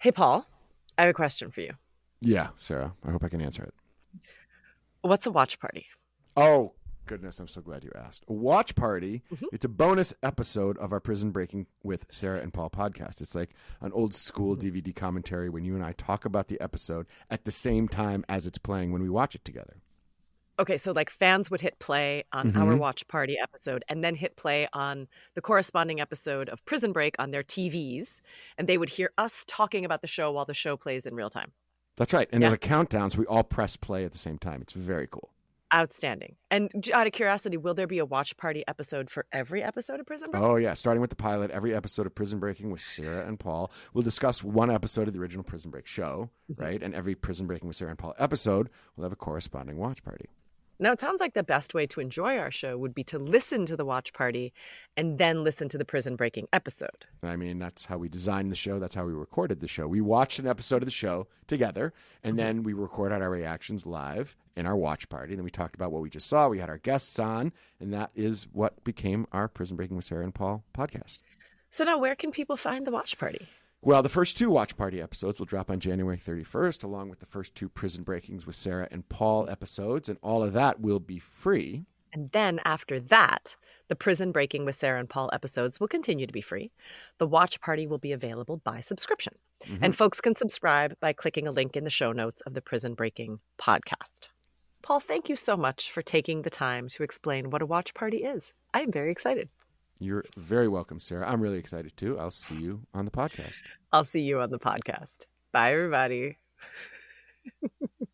Hey, Paul, I have a question for you. Yeah, Sarah. I hope I can answer it. What's a watch party? Oh, goodness. I'm so glad you asked. A watch party. Mhm. It's a bonus episode of our Prison Breaking with Sarah and Paul podcast. It's like an old school DVD commentary when you and I talk about the episode at the same time as it's playing when we watch it together. Okay, so like fans would hit play on our Mhm. watch party episode and then hit play on the corresponding episode of Prison Break on their TVs, and they would hear us talking about the show while the show plays in real time. That's right. And Yeah. there's a countdown, so we all press play at the same time. It's very cool. Outstanding. And out of curiosity, will there be a watch party episode for every episode of Prison Break? Oh, yeah. Starting with the pilot, every episode of Prison Breaking with Sarah and Paul. We'll discuss one episode of the original Prison Break show, Mm-hmm. right? And every Prison Breaking with Sarah and Paul episode will have a corresponding watch party. Now, it sounds like the best way to enjoy our show would be to listen to the watch party and then listen to the Prison Breaking episode. I mean, that's how we designed the show. That's how we recorded the show. We watched an episode of the show together, and mm-hmm. then we recorded our reactions live in our watch party. Then we talked about what we just saw. We had our guests on, and that is what became our Prison Breaking with Sarah and Paul podcast. So, now where can people find the watch party? Well, the first two Watch Party episodes will drop on January 31st, along with the first two Prison Breakings with Sarah and Paul episodes, and all of that will be free. And then after that, the Prison Breaking with Sarah and Paul episodes will continue to be free. The watch party will be available by subscription. Mm-hmm. And folks can subscribe by clicking a link in the show notes of the Prison Breaking podcast. Paul, thank you so much for taking the time to explain what a watch party is. I am very excited. You're very welcome, Sarah. I'm really excited too. I'll see you on the podcast. I'll see you on the podcast. Bye, everybody.